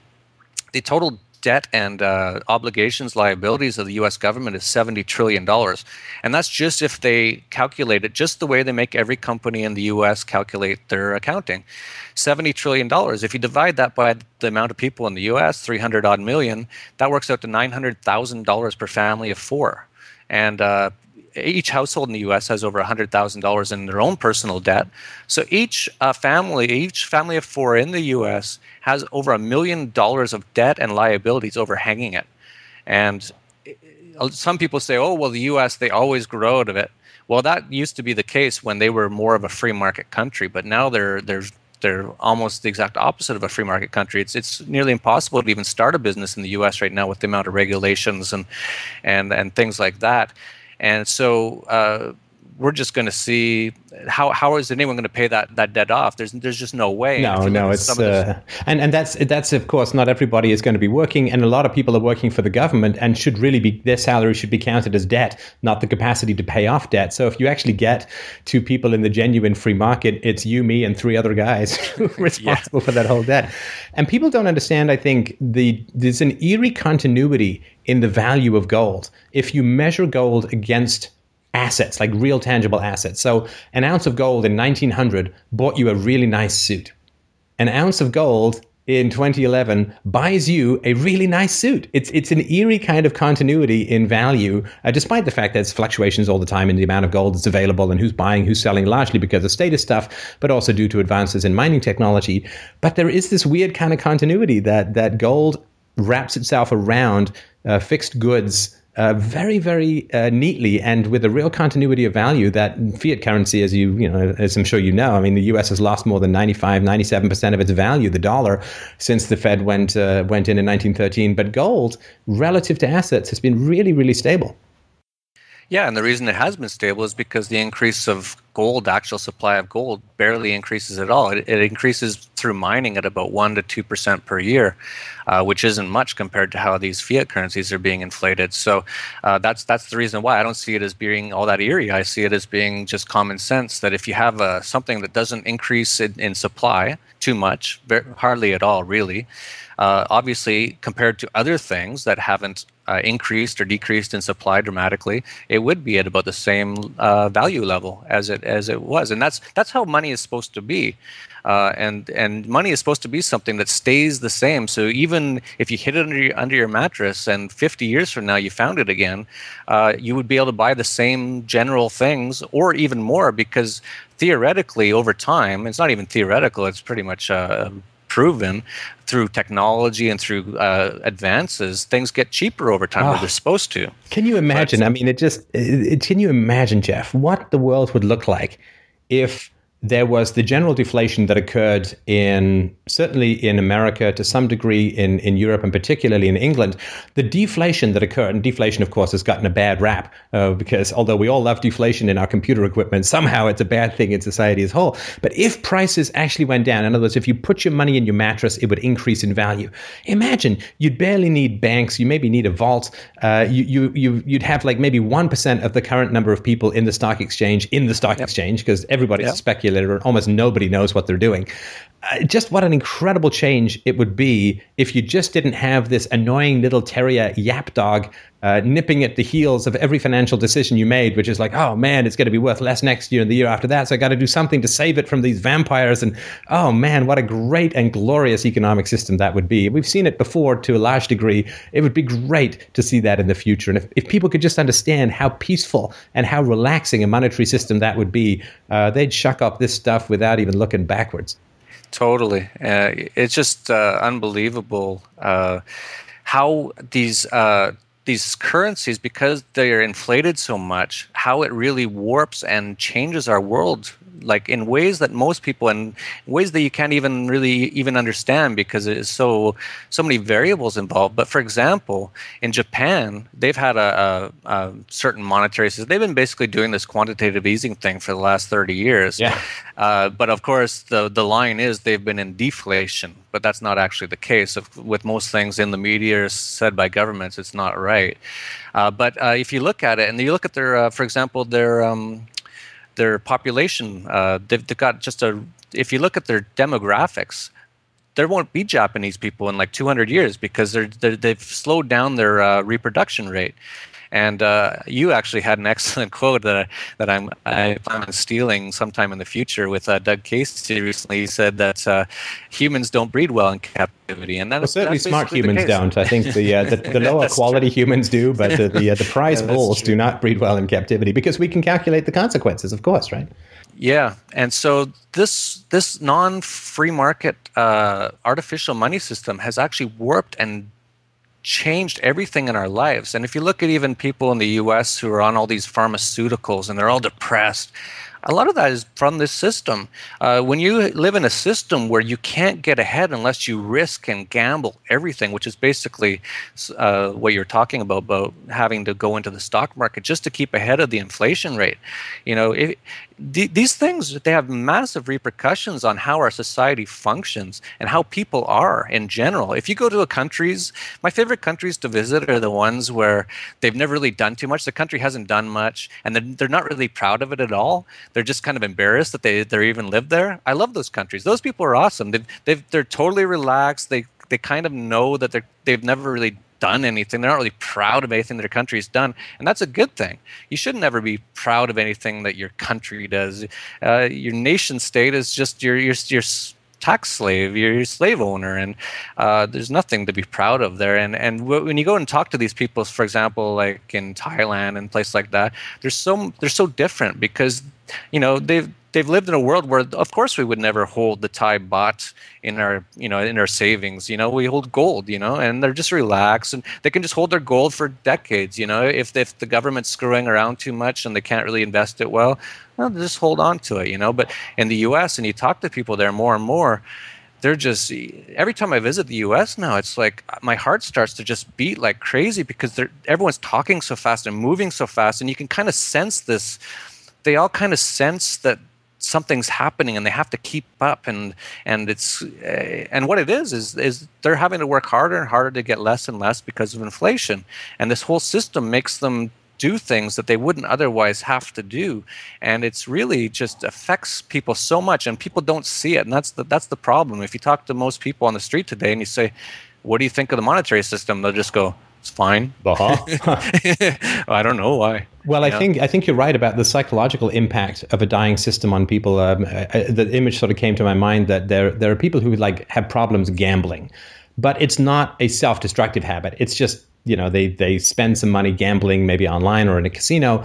the total debt and uh, obligations liabilities of the US government is $70 trillion. And that's just if they calculate it just the way they make every company in the US calculate their accounting. $70 trillion. If you divide that by the amount of people in the US, 300 odd million, that works out to $900,000 per family of four. And uh, each household in the U.S. has over $100,000 in their own personal debt. So each uh, family, each family of four in the U.S. has over a million dollars of debt and liabilities overhanging it. And uh, some people say, "Oh, well, the U.S. they always grow out of it." Well, that used to be the case when they were more of a free market country, but now they're they're they're almost the exact opposite of a free market country. It's it's nearly impossible to even start a business in the U.S. right now with the amount of regulations and and and things like that. And so uh, we're just going to see how how is anyone going to pay that that debt off? There's there's just no way. No, no, it's uh, and and that's that's of course not everybody is going to be working, and a lot of people are working for the government and should really be their salary should be counted as debt, not the capacity to pay off debt. So if you actually get two people in the genuine free market, it's you, me, and three other guys responsible yeah. for that whole debt. And people don't understand. I think the there's an eerie continuity in the value of gold if you measure gold against assets, like real tangible assets. So an ounce of gold in 1900 bought you a really nice suit. An ounce of gold in 2011 buys you a really nice suit. It's it's an eerie kind of continuity in value, uh, despite the fact that there's fluctuations all the time in the amount of gold that's available and who's buying, who's selling, largely because of status stuff, but also due to advances in mining technology. But there is this weird kind of continuity that that gold wraps itself around uh, fixed goods uh, very, very uh, neatly and with a real continuity of value that fiat currency, as you, you know, as I'm sure you know, I mean, the U.S. has lost more than 95, 97 percent of its value, the dollar, since the Fed went uh, went in in 1913. But gold, relative to assets, has been really, really stable. Yeah, and the reason it has been stable is because the increase of gold, actual supply of gold, barely increases at all. It, it increases through mining at about 1% to 2% per year, uh, which isn't much compared to how these fiat currencies are being inflated. So uh, that's, that's the reason why I don't see it as being all that eerie. I see it as being just common sense that if you have uh, something that doesn't increase in, in supply too much, very, hardly at all, really, uh, obviously, compared to other things that haven't uh, increased or decreased in supply dramatically, it would be at about the same uh, value level as it as it was, and that's that's how money is supposed to be. Uh, and and money is supposed to be something that stays the same. So even if you hid it under your, under your mattress and 50 years from now you found it again, uh, you would be able to buy the same general things or even more because theoretically over time, it's not even theoretical. It's pretty much uh, proven through technology and through uh, advances, things get cheaper over time, oh, or they're supposed to. Can you imagine? But, I mean, it just. It, can you imagine, Jeff, what the world would look like if there was the general deflation that occurred in certainly in America to some degree in, in Europe and particularly in England. The deflation that occurred, and deflation, of course, has gotten a bad rap uh, because although we all love deflation in our computer equipment, somehow it's a bad thing in society as a whole. But if prices actually went down, in other words, if you put your money in your mattress, it would increase in value. Imagine you'd barely need banks, you maybe need a vault, uh, you, you, you, you'd have like maybe 1% of the current number of people in the stock exchange in the stock yep. exchange because everybody's yep. speculating manipulated or almost nobody knows what they're doing. Uh, just what an incredible change it would be if you just didn't have this annoying little terrier yap dog uh, nipping at the heels of every financial decision you made, which is like, oh man, it's going to be worth less next year and the year after that. So I got to do something to save it from these vampires. And oh man, what a great and glorious economic system that would be. We've seen it before to a large degree. It would be great to see that in the future. And if, if people could just understand how peaceful and how relaxing a monetary system that would be, uh, they'd shuck up this stuff without even looking backwards. Totally. Uh, it's just uh, unbelievable uh, how these uh, these currencies, because they are inflated so much, how it really warps and changes our world like in ways that most people and ways that you can't even really even understand because it's so so many variables involved. But for example in japan they've had a, a, a certain monetary system. They've been basically doing this quantitative easing thing for the last 30 years. Yeah. Uh, but of course the the line is they've been in deflation but that's not actually the case. If, with most things in the media said by governments it's not right. Uh, but uh, if you look at it and you look at their uh, for example their um, their population. Uh, they've, they've got just a. If you look at their demographics, there won't be Japanese people in like 200 years because they're, they have slowed down their uh, reproduction rate. And uh, you actually had an excellent quote that that I'm I plan on stealing sometime in the future with uh, Doug Casey recently. He said that uh, humans don't breed well in captivity, and that well, certainly smart humans don't. I think the uh, the, the lower quality true. humans do, but the the, uh, the prize yeah, bulls true. do not breed well in captivity because we can calculate the consequences, of course, right? Yeah, and so this this non-free market uh, artificial money system has actually warped and changed everything in our lives. And if you look at even people in the US who are on all these pharmaceuticals and they're all depressed, a lot of that is from this system. Uh, when you live in a system where you can't get ahead unless you risk and gamble everything, which is basically uh, what you're talking about, about having to go into the stock market just to keep ahead of the inflation rate. You know, if, these things they have massive repercussions on how our society functions and how people are in general. If you go to a countries my favorite countries to visit are the ones where they've never really done too much. The country hasn't done much and they're, they're not really proud of it at all. They're just kind of embarrassed that they they even live there. I love those countries. Those people are awesome. They've, they've they're totally relaxed. They they kind of know that they're they've never really done anything. They're not really proud of anything their country's done, and that's a good thing. You shouldn't ever be proud of anything that your country does. Uh, your nation state is just your your your tax slave, your slave owner, and uh, there's nothing to be proud of there. And and when you go and talk to these people, for example, like in Thailand and places like that, they're so they're so different because you know they've they've lived in a world where of course we would never hold the Thai baht in our you know in our savings you know we hold gold you know and they're just relaxed and they can just hold their gold for decades you know if if the government's screwing around too much and they can't really invest it well, well just hold on to it you know but in the US and you talk to people there more and more they're just every time I visit the U.S. now, it's like my heart starts to just beat like crazy because everyone's talking so fast and moving so fast, and you can kind of sense this. They all kind of sense that something's happening and they have to keep up and and it's uh, and what it is is is they're having to work harder and harder to get less and less because of inflation and this whole system makes them do things that they wouldn't otherwise have to do and it's really just affects people so much and people don't see it and that's the that's the problem if you talk to most people on the street today and you say what do you think of the monetary system they'll just go it's fine. Uh-huh. I don't know why. Well, I think I think you're right about the psychological impact of a dying system on people. Um, I, the image sort of came to my mind that there there are people who like have problems gambling, but it's not a self-destructive habit. It's just you know they they spend some money gambling maybe online or in a casino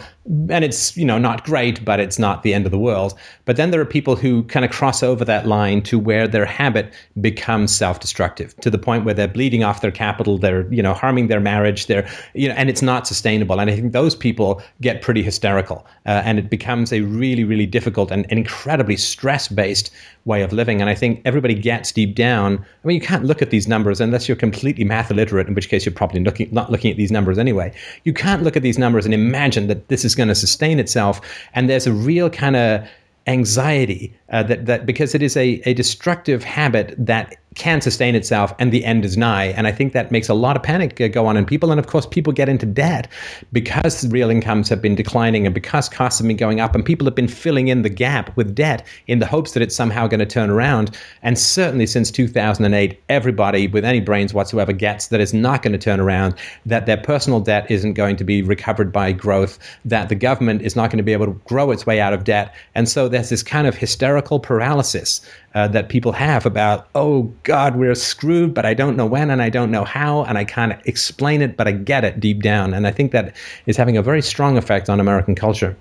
and it's you know not great but it's not the end of the world. But then there are people who kind of cross over that line to where their habit becomes self-destructive to the point where they're bleeding off their capital they're you know harming their marriage they're you know and it's not sustainable. And i think those people get pretty hysterical uh, and it becomes a really really difficult and, and incredibly stress-based way of living. And i think everybody gets deep down i mean you can't look at these numbers unless you're completely math illiterate in which case you're probably looking not looking at these numbers anyway. You can't look at these numbers and imagine that this is going to sustain itself. And there's a real kind of anxiety uh, that, that because it is a, a destructive habit that can sustain itself and the end is nigh. And I think that makes a lot of panic go on in people. And of course, people get into debt because real incomes have been declining and because costs have been going up and people have been filling in the gap with debt in the hopes that it's somehow going to turn around. And certainly since 2008, everybody with any brains whatsoever gets that it's not going to turn around, that their personal debt isn't going to be recovered by growth, that the government is not going to be able to grow its way out of debt. And so there's this kind of hysterical paralysis uh, that people have about, oh God, we're screwed, but I don't know when and I don't know how, and I can't explain it, but I get it deep down. And I think that is having a very strong effect on American culture.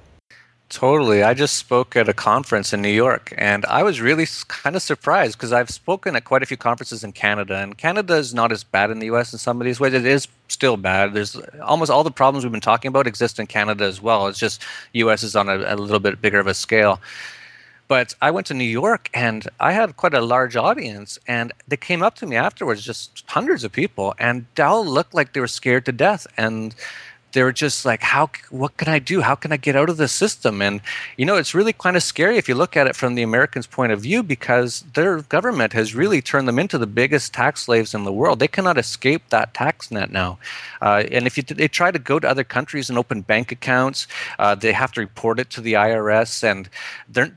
Totally. I just spoke at a conference in New York, and I was really kind of surprised because I've spoken at quite a few conferences in Canada, and Canada is not as bad in the U.S. in some of these ways. It is still bad. There's almost all the problems we've been talking about exist in Canada as well. It's just U.S. is on a, a little bit bigger of a scale. But I went to New York and I had quite a large audience, and they came up to me afterwards, just hundreds of people, and they all looked like they were scared to death. And they were just like, how, what can I do? How can I get out of the system? And, you know, it's really kind of scary if you look at it from the Americans' point of view because their government has really turned them into the biggest tax slaves in the world. They cannot escape that tax net now. Uh, and if you, they try to go to other countries and open bank accounts, uh, they have to report it to the IRS and they're,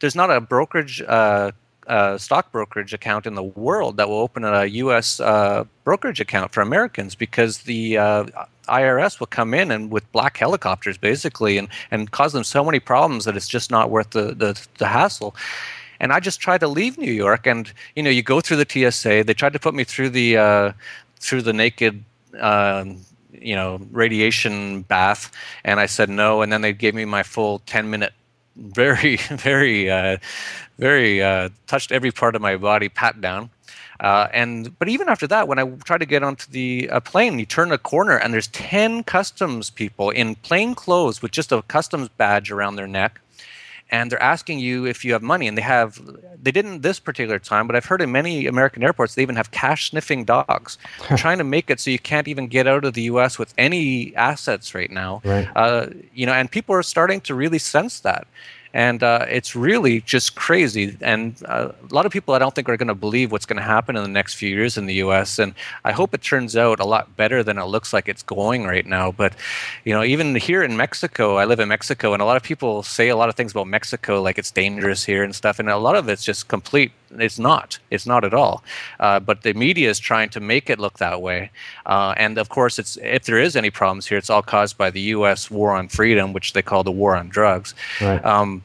there's not a brokerage uh, uh, stock brokerage account in the world that will open a U.S. Uh, brokerage account for Americans because the uh, IRS will come in and with black helicopters basically and, and cause them so many problems that it's just not worth the, the, the hassle. And I just tried to leave New York, and you know, you go through the TSA. They tried to put me through the uh, through the naked. Um, you know radiation bath and i said no and then they gave me my full 10 minute very, very, uh, very uh, touched every part of my body, pat down. Uh, and but even after that, when I try to get onto the uh, plane, you turn a corner and there's ten customs people in plain clothes with just a customs badge around their neck, and they're asking you if you have money. And they have they didn't this particular time, but I've heard in many American airports they even have cash sniffing dogs, trying to make it so you can't even get out of the U.S. with any assets right now. Right. Uh, you know, and people are starting to really sense that and uh, it's really just crazy. And uh, a lot of people, I don't think, are going to believe what's going to happen in the next few years in the U.S. And I hope it turns out a lot better than it looks like it's going right now. But you know, even here in Mexico, I live in Mexico, and a lot of people say a lot of things about Mexico, like it's dangerous here and stuff. And a lot of it's just complete. It's not. It's not at all. Uh, but the media is trying to make it look that way. Uh, and of course, it's if there is any problems here, it's all caused by the U.S. war on freedom, which they call the war on drugs. Right. Um,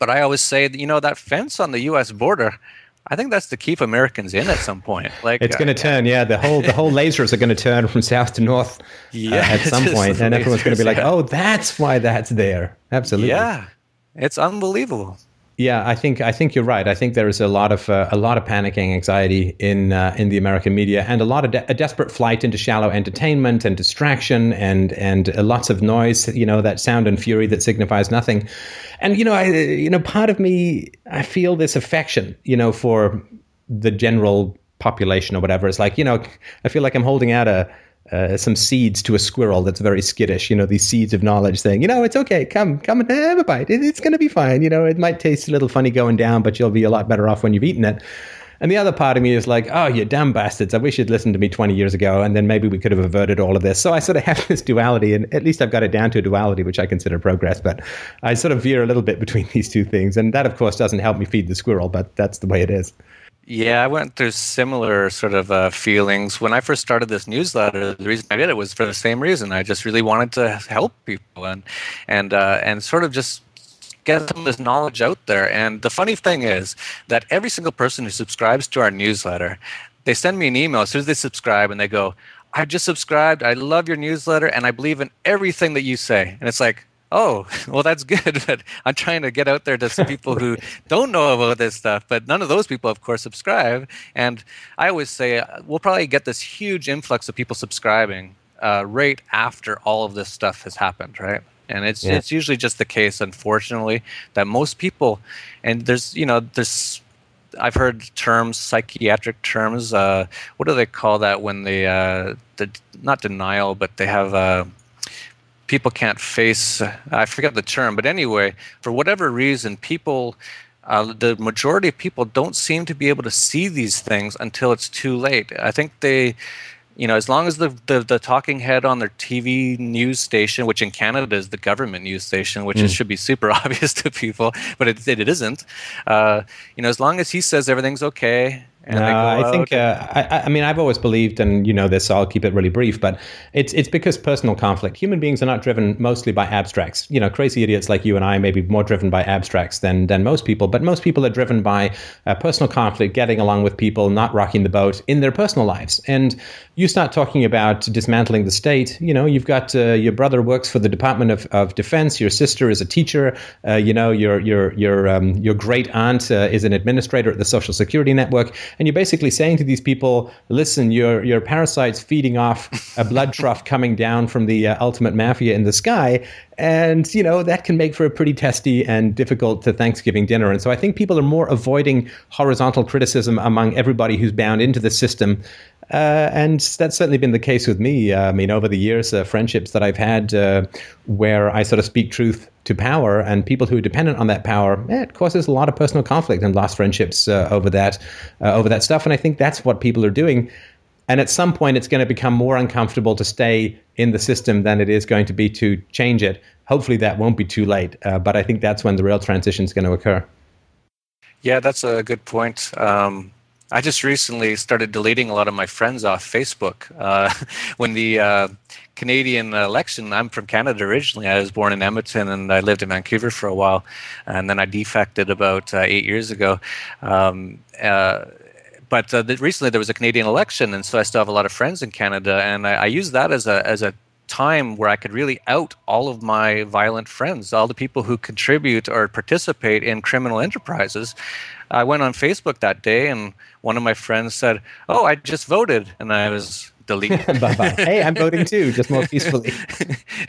but I always say, you know, that fence on the U.S. border. I think that's to keep Americans in at some point. Like it's going to uh, turn, yeah. The whole the whole lasers are going to turn from south to north yeah, uh, at some point, and everyone's going to be like, "Oh, that's why that's there." Absolutely. Yeah, it's unbelievable. Yeah, I think I think you're right. I think there is a lot of uh, a lot of panicking anxiety in uh, in the American media, and a lot of de- a desperate flight into shallow entertainment and distraction, and and uh, lots of noise. You know that sound and fury that signifies nothing. And you know, I you know, part of me I feel this affection, you know, for the general population or whatever. It's like you know, I feel like I'm holding out a uh, some seeds to a squirrel that's very skittish. You know, these seeds of knowledge saying, you know, it's okay, come, come and have a bite. It, it's going to be fine. You know, it might taste a little funny going down, but you'll be a lot better off when you've eaten it. And the other part of me is like, oh, you damn bastards. I wish you'd listened to me 20 years ago, and then maybe we could have averted all of this. So I sort of have this duality, and at least I've got it down to a duality, which I consider progress. But I sort of veer a little bit between these two things. And that, of course, doesn't help me feed the squirrel, but that's the way it is. Yeah, I went through similar sort of uh, feelings when I first started this newsletter. The reason I did it was for the same reason. I just really wanted to help people and and uh, and sort of just get some of this knowledge out there. And the funny thing is that every single person who subscribes to our newsletter, they send me an email as soon as they subscribe, and they go, "I just subscribed. I love your newsletter, and I believe in everything that you say." And it's like, oh, well, that's good. But I'm trying to get out there to some people who don't know about this stuff. But none of those people, of course, subscribe. And I always say uh, we'll probably get this huge influx of people subscribing uh, right after all of this stuff has happened, right? And it's yeah. it's usually just the case, unfortunately, that most people, and there's you know there's I've heard terms, psychiatric terms. Uh, what do they call that when they, uh, the, not denial, but they have uh, people can't face. I forget the term, but anyway, for whatever reason, people. Uh, the majority of people don't seem to be able to see these things until it's too late. I think they, you know, as long as the, the, the, talking head on their TV news station, which in Canada is the government news station, which mm. should be super obvious to people, but it, it isn't. Uh, you know, as long as he says everything's okay no, I think uh, I, I, mean I've always believed, and you know this, so I'll keep it really brief. But it's it's because personal conflict. Human beings are not driven mostly by abstracts. You know, crazy idiots like you and I may be more driven by abstracts than than most people. But most people are driven by uh, personal conflict, getting along with people, not rocking the boat in their personal lives. And you start talking about dismantling the state. You know, you've got uh, your brother works for the Department of, of Defense. Your sister is a teacher. Uh, you know, your your your um, your great aunt uh, is an administrator at the Social Security Network and you're basically saying to these people, listen, your your parasites feeding off a blood trough coming down from the uh, ultimate mafia in the sky, and you know that can make for a pretty testy and difficult to Thanksgiving dinner. And so I think people are more avoiding horizontal criticism among everybody who's bound into the system uh, and that's certainly been the case with me. Uh, I mean, over the years, uh, friendships that I've had uh, where I sort of speak truth to power, and people who are dependent on that power, eh, it causes a lot of personal conflict and lost friendships uh, over that uh, over that stuff. And I think that's what people are doing. And at some point, it's going to become more uncomfortable to stay in the system than it is going to be to change it. Hopefully, that won't be too late. but I think that's when the real transition is going to occur. Yeah, that's a good point. Um, I just recently started deleting a lot of my friends off Facebook. Uh, when the uh, Canadian election, I'm from Canada originally. I was born in Edmonton and I lived in Vancouver for a while. And then I defected about uh, eight years ago. Um, uh, but uh, the, recently there was a Canadian election, and so I still have a lot of friends in Canada. And I, I use that as a, as a time where I could really out all of my violent friends, all the people who contribute or participate in criminal enterprises. I went on Facebook that day and one of my friends said, "Oh, I just voted," and I was delete. Hey, I'm voting too, just more peacefully.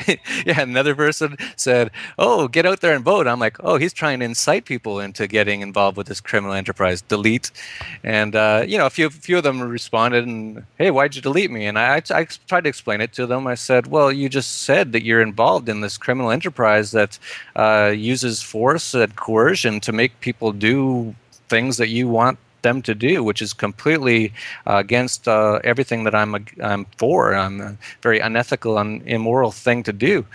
yeah, another person said, "Oh, get out there and vote." I'm like, "Oh, he's trying to incite people into getting involved with this criminal enterprise." Delete, and uh, you know, a few few of them responded and, "Hey, why'd you delete me?" And I, I, I tried to explain it to them. I said, "Well, you just said that you're involved in this criminal enterprise that uh, uses force and coercion to make people do things that you want them to do, which is completely uh, against uh, everything that I'm, I'm for. I'm a very unethical and immoral thing to do.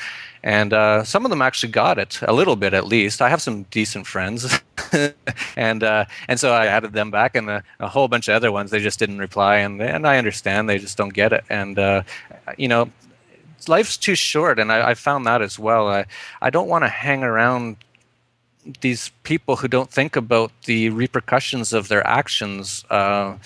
And uh, some of them actually got it a little bit, at least. I have some decent friends, and uh, and so I added them back, and a, a, whole bunch of other ones they just didn't reply, and and I understand they just don't get it, and uh, you know life's too short and I, I, found that as well i, I don't want to hang around these people who don't think about the repercussions of their actions. Uh,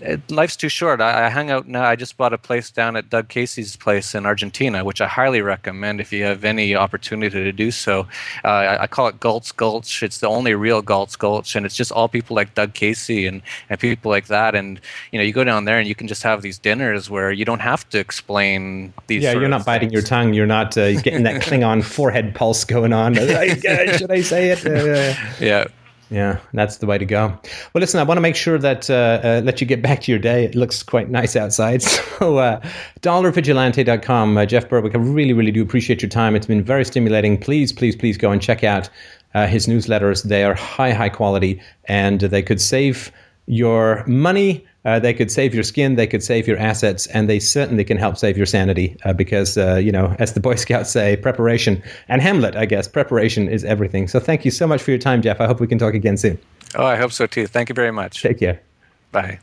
it, life's too short. I, I, hang out now. I just bought a place down at Doug Casey's place in Argentina, which I highly recommend if you have any opportunity to do so. Uh, I, I, call it Galt's Gulch. It's the only real Galt's Gulch, and it's just all people like Doug Casey and, and people like that. And you know, you go down there and you can just have these dinners where you don't have to explain these. Yeah, you're not biting your tongue. You're not uh, getting that Klingon forehead pulse going on. Should I say it? Uh, yeah. Yeah, that's the way to go. Well, listen, I want to make sure that uh, uh, let you get back to your day. It looks quite nice outside. So, uh, dollarvigilante.com. Uh, Jeff Berwick, I really, really do appreciate your time. It's been very stimulating. Please, please, please go and check out uh, his newsletters. They are high, high quality, and they could save your money uh, they could save your skin, they could save your assets, and they certainly can help save your sanity uh, because, uh, you know, as the Boy Scouts say, preparation, and Hamlet, I guess, preparation is everything. So thank you so much for your time, Jeff. I hope we can talk again soon. Oh, I hope so too. Thank you very much. Take care. Bye.